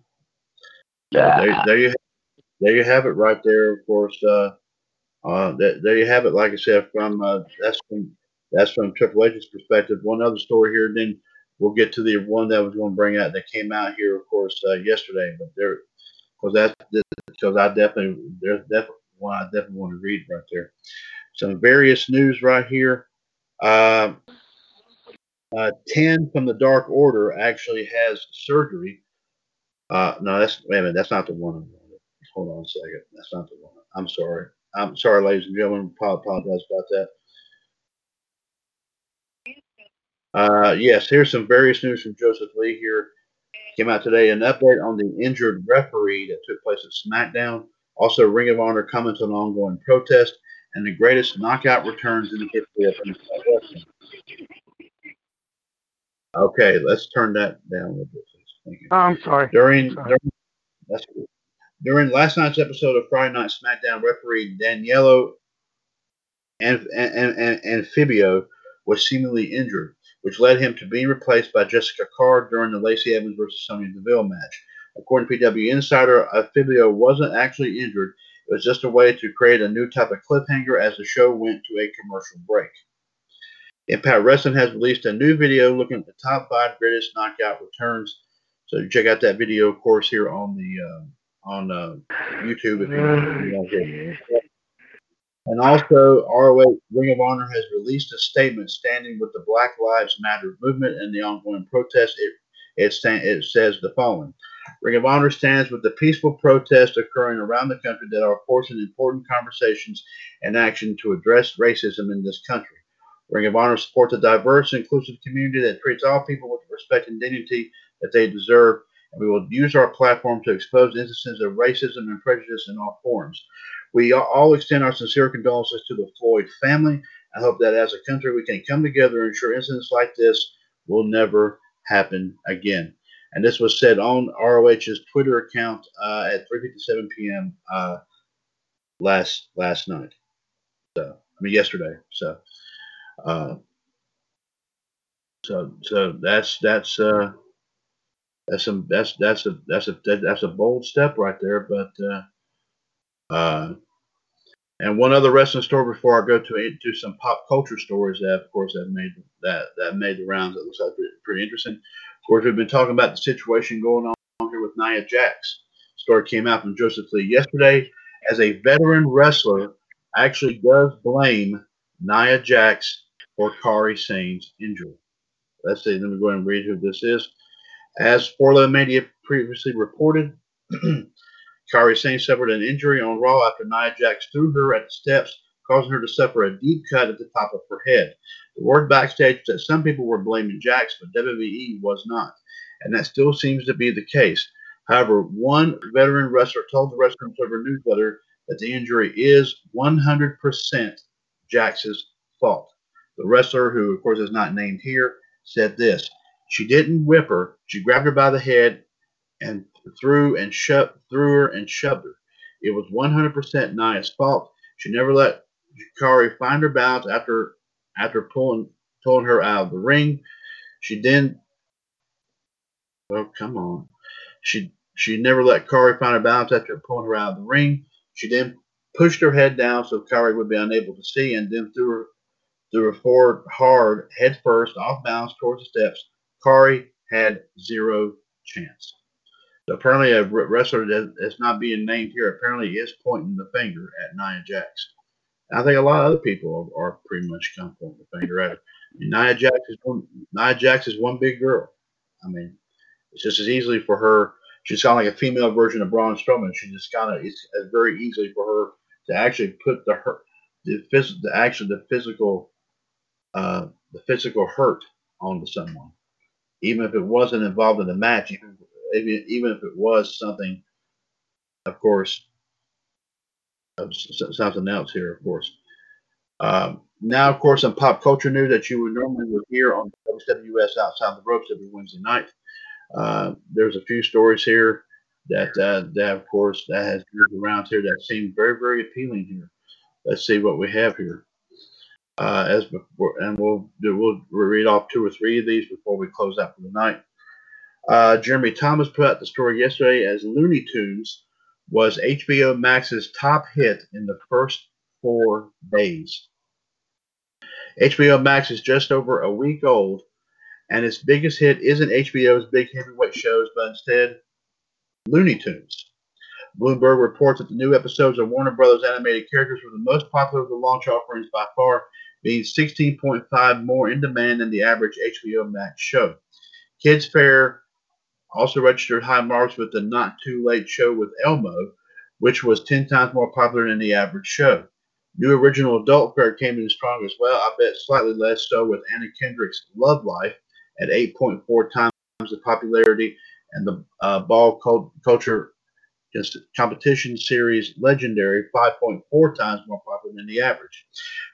Yeah. There, there, you, there you have it, right there. Of course, uh, uh, there, there you have it. Like I said, from uh, that's from that's from Triple H's perspective. One other story here, then we'll get to the one that was going to bring out that came out here, of course, uh, yesterday. But there, because that because I definitely there's definitely one I definitely want to read right there. Some various news right here. Uh, uh, 10 from the Dark Order actually has surgery. Uh, no, that's wait a minute. That's not the one. Hold on a second. That's not the one. I'm sorry. I'm sorry, ladies and gentlemen. Apologize about that. Uh, yes, here's some various news from Joseph Lee here. Came out today an update on the injured referee that took place at SmackDown. Also, Ring of Honor comments on ongoing protest and the greatest knockout returns in the history of wrestling. Okay, let's turn that down a little bit. Thank you. Oh, I'm sorry. During, sorry. during that's cool. During last night's episode of Friday Night SmackDown, referee Danilo and and, and, Anfibio was seemingly injured, which led him to being replaced by Jessica Carr during the Lacey Evans versus Sonya Deville match. According to PW Insider, Anfibio wasn't actually injured. It was just a way to create a new type of cliffhanger as the show went to a commercial break. Impact Wrestling has released a new video looking at the top five greatest knockout returns. So check out that video, of course, here on the uh, on uh, YouTube if you want to. And also, ROH Ring of Honor has released a statement standing with the Black Lives Matter movement and the ongoing protests. It it, stand, it says the following: Ring of Honor stands with the peaceful protests occurring around the country that are forcing important conversations and action to address racism in this country. Ring of Honor supports a diverse, inclusive community that treats all people with the respect and dignity that they deserve, and we will use our platform to expose instances of racism and prejudice in all forms. We all extend our sincere condolences to the Floyd family. I hope that as a country we can come together and ensure incidents like this will never happen again. And this was said on ROH's Twitter account uh, at 3:57 p.m. Uh, last last night. So I mean yesterday. So. Uh, so so that's that's uh, that's some that's that's a that's a that's a bold step right there. But uh, and one other wrestling story before I go to to some pop culture stories that of course that made that that made the rounds. That looks like pretty, pretty interesting. Of course, we've been talking about the situation going on here with Nia Jax. Story came out from Joseph Lee yesterday. As a veteran wrestler, actually does blame Nia Jax or Kairi Sane's injury. Let's see, let me go ahead and read who this is. As 411 Mania previously reported, Kairi Sane suffered an injury on Raw after Nia Jax threw her at the steps, causing her to suffer a deep cut at the top of her head. The word backstage that some people were blaming Jax, but WWE was not, and that still seems to be the case. However, one veteran wrestler told the Wrestling Observer newsletter that the injury is 100% Jax's fault. The wrestler, who of course is not named here, said this. She didn't whip her. She grabbed her by the head and threw and shoved threw her and shoved her. It was 100% Nia's fault. She never let Kairi find her balance after after pulling pulling her out of the ring. She then well, come on. She she never let Kairi find her balance after pulling her out of the ring. She then pushed her head down so Kairi would be unable to see, and then threw her threw her forward hard, head first, off balance towards the steps. Kairi had zero chance. Apparently, a wrestler that's not being named here apparently is pointing the finger at Nia Jax. I think a lot of other people are, are pretty much kind of pointing the finger at her. Nia Jax is one. Nia Jax is one big girl. I mean, it's just as easily for her. She's kind of like a female version of Braun Strowman. She just kind of it's very easily for her to actually put the hurt, the phys- the actually the physical, uh, the physical hurt onto someone, even if it wasn't involved in the match. Even even even if it was something, of course, something else here, of course. Um, now, of course, some pop culture news that you would normally would hear on WWS Outside the Ropes every Wednesday night. Uh, there's a few stories here that uh, that of course that has moved around here that seem very very appealing here. Let's see what we have here. Uh, as before, and we'll we'll read off two or three of these before we close out for the night. Uh, Jeremy Thomas put out the story yesterday as Looney Tunes was HBO Max's top hit in the first four days. HBO Max is just over a week old, and its biggest hit isn't HBO's big heavyweight shows, but instead Looney Tunes. Bloomberg reports that the new episodes of Warner Brothers animated characters were the most popular of the launch offerings by far, being 16.5 more in demand than the average HBO Max show. Kids Fare also registered high marks with the Not Too Late show with Elmo, which was 10 times more popular than the average show. New original adult fare came in strong as well, I bet slightly less so with Anna Kendrick's Love Life at 8.4 times the popularity and the uh, ball culture competition series Legendary 5.4 times more popular than the average.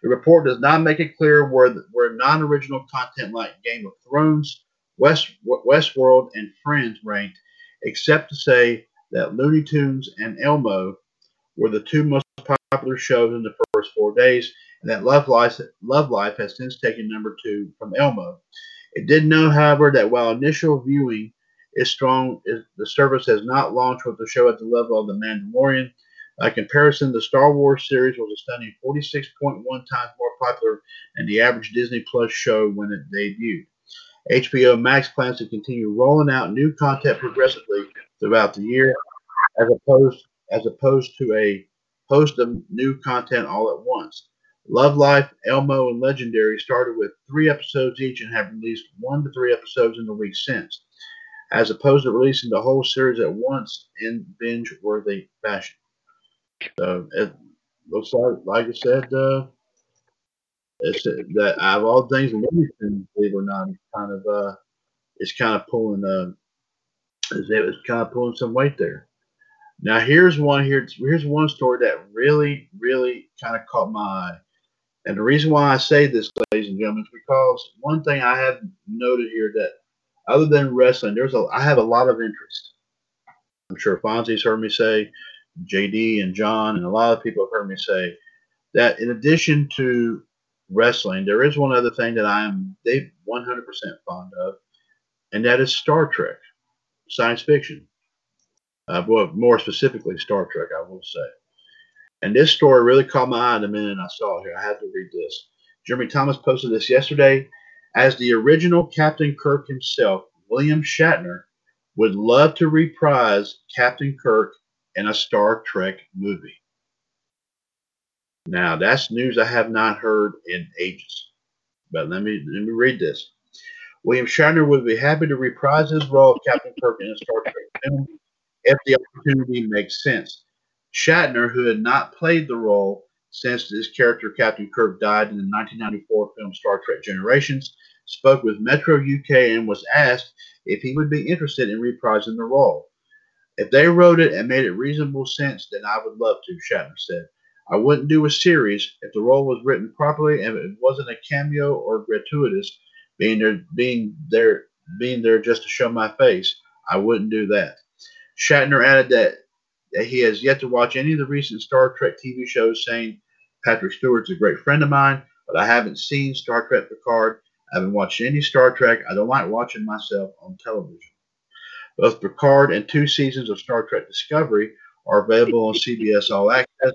The report does not make it clear where, where non-original content like Game of Thrones, West, Westworld, and Friends ranked, except to say that Looney Tunes and Elmo were the two most popular shows in the first four days, and that Love Life, Love Life has since taken number two from Elmo. It did note, however, that while initial viewing is strong, the service has not launched with the show at the level of The Mandalorian. By comparison, the Star Wars series was a stunning 46.1 times more popular than the average Disney Plus show when it debuted. HBO Max plans to continue rolling out new content progressively throughout the year, as opposed as opposed to a host of new content all at once. Love Life, Elmo, and Legendary started with three episodes each and have released one to three episodes in the week since, as opposed to releasing the whole series at once in binge-worthy fashion. So it looks like, like I said, uh, it's that out of all things, Livingston, believe it or not, kind of uh, it's kind of pulling uh, it's kind of pulling some weight there. Now here's one here. Here's one story that really, really kind of caught my eye. And the reason why I say this, ladies and gentlemen, is because one thing I have noted here that other than wrestling, there's a I have a lot of interest. I'm sure Fonzie's heard me say, JD and John, and a lot of people have heard me say that in addition to wrestling, there is one other thing that I am 100% fond of, and that is Star Trek, science fiction. Uh, well, more specifically, Star Trek, I will say. And this story really caught my eye the minute I saw it here. I had to read this. Jeremy Thomas posted this yesterday. As the original Captain Kirk himself, William Shatner would love to reprise Captain Kirk in a Star Trek movie. Now, that's news I have not heard in ages. But let me let me read this. William Shatner would be happy to reprise his role of Captain Kirk in a Star Trek film if the opportunity makes sense. Shatner, who had not played the role since his character Captain Kirk died in the 1994 film Star Trek Generations, spoke with Metro UK and was asked if he would be interested in reprising the role. If they wrote it and made it reasonable sense, then I would love to, Shatner said. I wouldn't do a series if the role was written properly and it wasn't a cameo or gratuitous, being there, being there, being there just to show my face. I wouldn't do that. Shatner added that, that he has yet to watch any of the recent Star Trek TV shows, saying Patrick Stewart's a great friend of mine, but I haven't seen Star Trek Picard. I haven't watched any Star Trek. I don't like watching myself on television. Both Picard and two seasons of Star Trek Discovery are available on CBS All Access.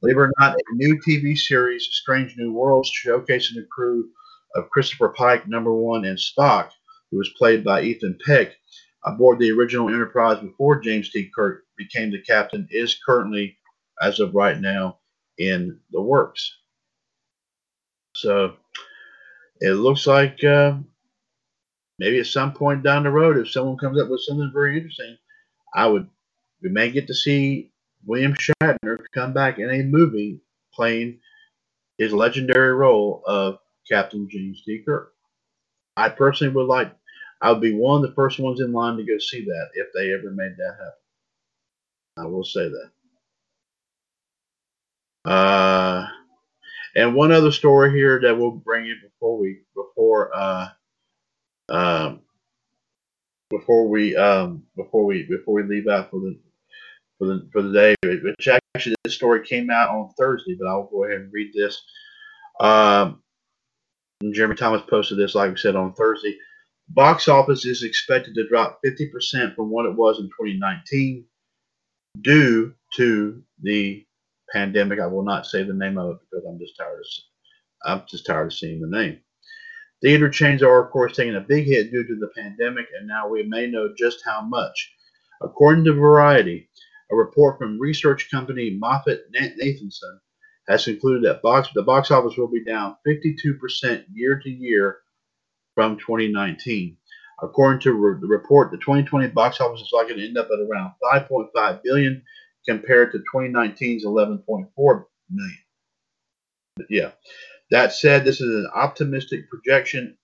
Believe it or not, a new TV series, Strange New Worlds, showcasing the crew of Christopher Pike, number one, and Spock, who was played by Ethan Peck, aboard the original Enterprise before James T. Kirk became the captain, is currently, as of right now, in the works. So it looks like uh, maybe at some point down the road, if someone comes up with something very interesting, I would we may get to see William Shatner come back in a movie playing his legendary role of Captain James T. Kirk. I personally would like, I would be one of the first ones in line to go see that if they ever made that happen. I will say that. Uh, and one other story here that we'll bring in before we before uh, um, before we um, before we before we leave out for the for the for the day, which actually this story came out on Thursday, but I'll go ahead and read this. Um, Jeremy Thomas posted this, like we said, on Thursday. Box office is expected to drop 50% from what it was in 2019 due to the pandemic. I will not say the name of it because I'm just tired of I'm just tired of seeing the name. Theater chains are, of course, taking a big hit due to the pandemic, and now we may know just how much. According to Variety, a report from research company MoffettNathanson has concluded that box, the box office will be down 52% year to year from 2019. According to the report, the 2020 box office is likely to end up at around 5.5 billion compared to 2019's 11.4 million. But yeah. That said, this is an optimistic projection,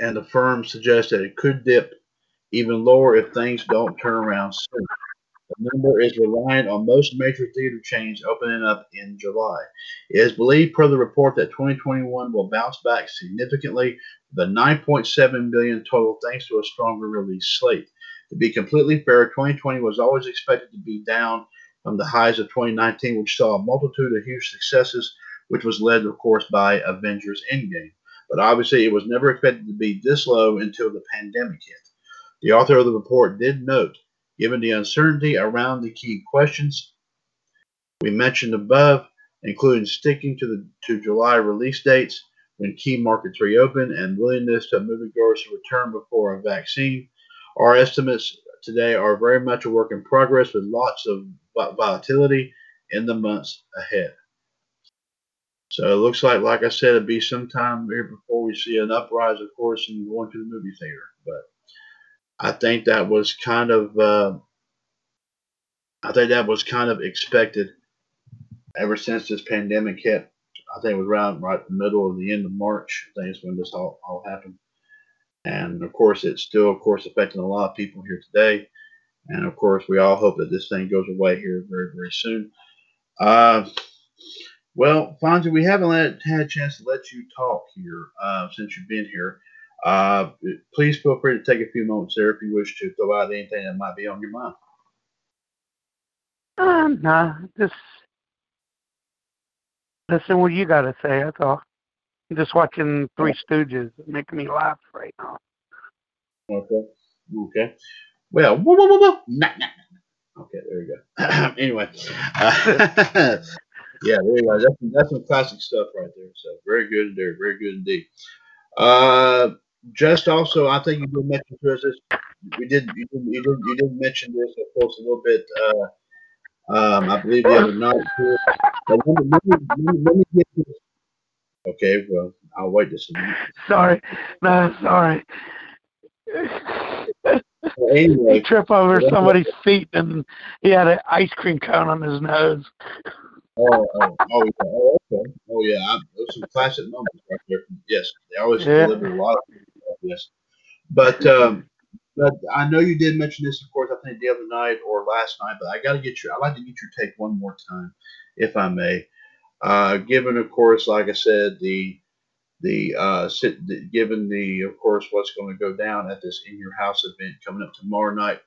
and the firm suggests that it could dip even lower if things don't turn around soon. The number is reliant on most major theater chains opening up in July. It is believed, per the report, that 2021 will bounce back significantly, the 9.7 billion total, thanks to a stronger release slate. To be completely fair, 2020 was always expected to be down from the highs of 2019, which saw a multitude of huge successes, which was led, of course, by Avengers Endgame. But obviously, it was never expected to be this low until the pandemic hit. The author of the report did note Given the uncertainty around the key questions we mentioned above, including sticking to the to July release dates when key markets reopen and willingness of moviegoers to return before a vaccine, our estimates today are very much a work in progress with lots of volatility in the months ahead. So it looks like, like I said, it'll be sometime here before we see an uprise, of course, in going to the movie theater. But I think that was kind of uh, I think that was kind of expected ever since this pandemic hit. I think it was around right the middle of the end of March. I think is when this all, all happened. And of course, it's still, of course, affecting a lot of people here today. And of course, we all hope that this thing goes away here very, very soon. Uh, well, Fonzie, we haven't let, had a chance to let you talk here uh, since you've been here. Uh, please feel free to take a few moments there if you wish to throw out anything that might be on your mind. Um, nah, just listen what you got to say. That's all. I'm just watching Three Stooges, making me laugh right now. Okay. Okay. Well, whoa, whoa, whoa, nah, nah. Okay, there you go. anyway, uh, yeah, there you go. That's, that's some classic stuff right there. So very good there, very good indeed. Uh, just also, I think you did mention to us this. We did. You did. You did. You did mention this, of course, a little bit. Uh, um, I believe the other night. Here. But let me, let me, let me, let me get this. Okay, well, I'll wait to see. sorry, no, sorry. Well, he anyway, tripped over somebody's feet and he had an ice cream cone on his nose. oh, oh, oh, yeah, oh, okay. Oh, yeah, I, those some classic moments right there. Yes, they always Yeah. deliver a lot of yes. But um, but I know you did mention this, of course. I think the other night or last night, but I got to get your. I'd like to get your take one more time, if I may. Uh, given, of course, like I said, the the uh, sit, the, given the, of course, what's going to go down at this in your house event coming up tomorrow night.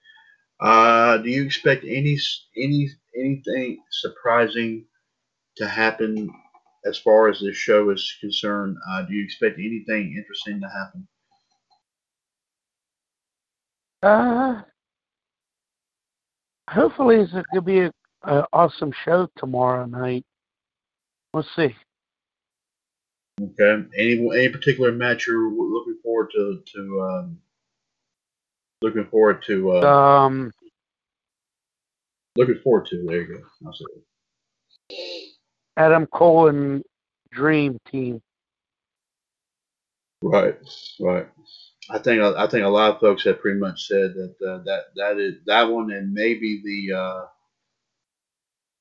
Uh, do you expect any any anything surprising to happen as far as this show is concerned? Uh, do you expect anything interesting to happen? Uh, hopefully it's going to be a, a awesome show tomorrow night. We'll see. Okay. Any any particular match you're looking forward to to um, looking forward to uh, Um, looking forward to? There you go. Adam Cole and Dream Team. Right. Right. I think I think a lot of folks have pretty much said that uh, that that is that one and maybe the uh,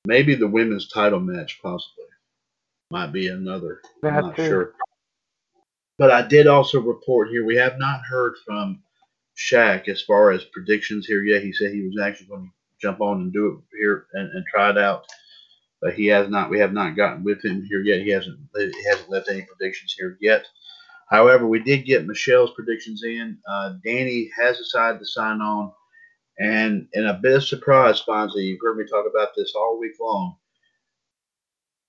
maybe the women's title match possibly might be another. I'm not too. sure. But I did also report here we have not heard from Shaq as far as predictions here yet. He said he was actually going to jump on and do it here and, and try it out, but he has not. We have not gotten with him here yet. He hasn't. He hasn't left any predictions here yet. However, we did get Michelle's predictions in. Uh, Danny has decided to sign on, and in a bit of surprise, Fonzie, you've heard me talk about this all week long.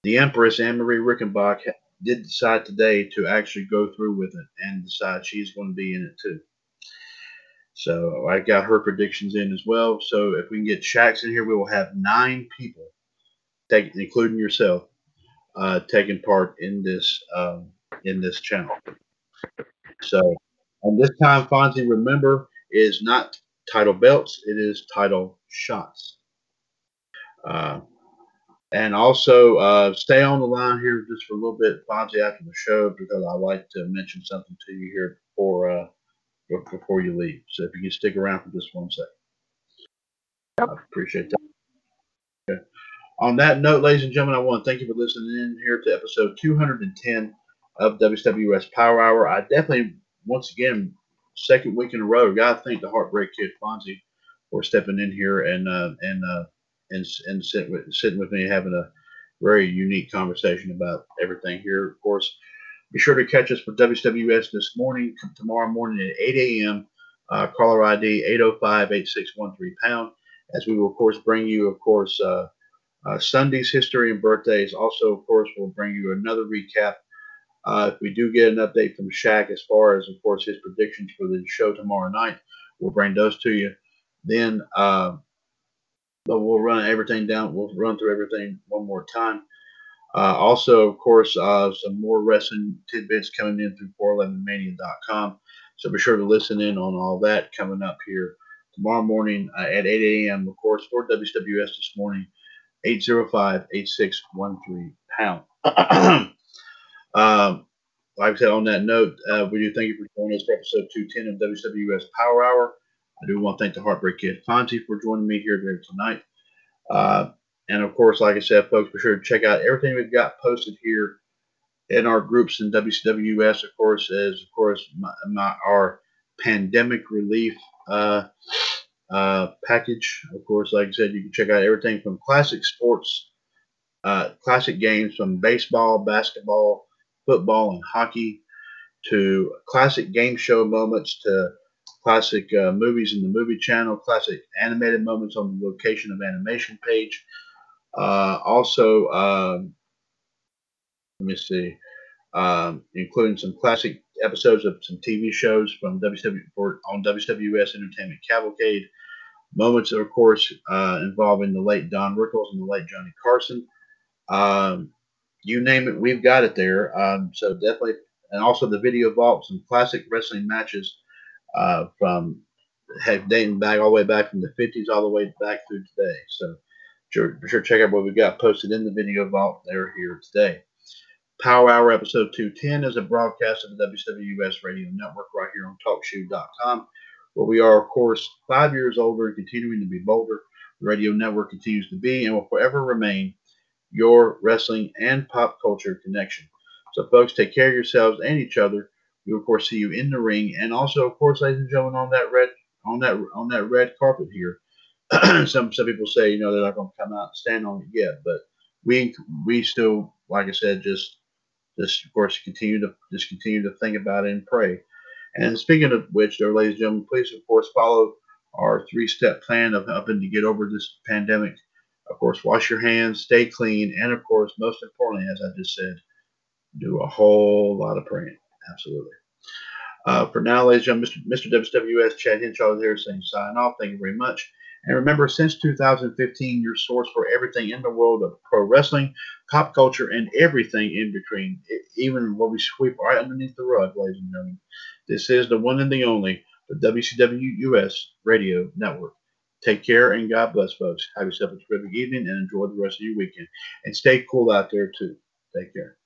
The Empress Anne Marie Rickenbach did decide today to actually go through with it and decide she's going to be in it too. So I got her predictions in as well. So if we can get Shax in here, we will have nine people, take, including yourself, uh, taking part in this um, in this channel. So, and this time, Fonzie, remember, is not title belts; it is title shots. Uh, and also, uh, stay on the line here just for a little bit, Fonzie, after the show, because I'd like to mention something to you here before uh, before you leave. So if you can stick around for just one second, Yep. I appreciate that. Okay. On that note, ladies and gentlemen, I want to thank you for listening in here to episode 210 of WWS Power Hour. I definitely, once again, second week in a row, got to thank the Heartbreak Kid Fonzie for stepping in here and uh, and uh, and and sitting with, sitting with me having a very unique conversation about everything here. Of course, be sure to catch us for WWS this morning, tomorrow morning at 8 a.m. Uh, caller ID 805-8613 pound. As we will, of course, bring you, of course, uh, uh, Sunday's history and birthdays. Also, of course, we'll bring you another recap. Uh, if we do get an update from Shaq as far as, of course, his predictions for the show tomorrow night, we'll bring those to you. Then uh, we'll run everything down. We'll run through everything one more time. Uh, also, of course, uh, some more wrestling tidbits coming in through 411mania.com. So be sure to listen in on all that coming up here tomorrow morning uh, at 8 a.m. Of course, for WWS this morning, 805-8613 pound. um, like I said, on that note, uh, we do thank you for joining us for episode 210 of WWS Power Hour. I do want to thank the Heartbreak Kid Fonzie for joining me here tonight. Uh, and of course, like I said, folks, be sure to check out everything we've got posted here in our groups in WCWS. Of course, as of course my, my our pandemic relief uh, uh, package. Of course, like I said, you can check out everything from classic sports, uh, classic games from baseball, basketball, football, and hockey to classic game show moments to classic uh, movies in the movie channel, classic animated moments on the location of animation page. Uh, also, um, let me see, um, including some classic episodes of some TV shows from WW on WWS Entertainment Cavalcade. Moments, of course, uh, involving the late Don Rickles and the late Johnny Carson. Um, you name it, we've got it there. Um, so definitely, and also the video vault, some classic wrestling matches uh, from heck, dating back all the way back from the 50s all the way back through today. So sure, sure check out what we've got posted in the video vault there here today. Power Hour episode 210 is a broadcast of the WWS Radio Network right here on TalkShoe.com, where we are, of course, five years older and continuing to be bolder. The radio network continues to be and will forever remain your wrestling and pop culture connection. So, folks, take care of yourselves and each other. We will, of course, see you in the ring, and also, of course, ladies and gentlemen, on that red on that on that red carpet here. some some people say, you know, they're not going to come out and stand on it yet, but we we still, like I said, just just of course continue to just continue to think about it and pray. And speaking of which, there, ladies and gentlemen, please of course follow our three-step plan of helping to get over this pandemic. Of course, wash your hands, stay clean, and of course, most importantly, as I just said, do a whole lot of praying. Absolutely. Uh, for now, ladies and gentlemen, Mr. Mr. WWS Chad Henshaw is here saying sign off. Thank you very much. And remember, since 2015, your source for everything in the world of pro wrestling, pop culture, and everything in between, even what we sweep right underneath the rug, ladies and gentlemen. This is the one and the only, the WCW US Radio Network. Take care and God bless, folks. Have yourself a terrific evening and enjoy the rest of your weekend. And stay cool out there, too. Take care.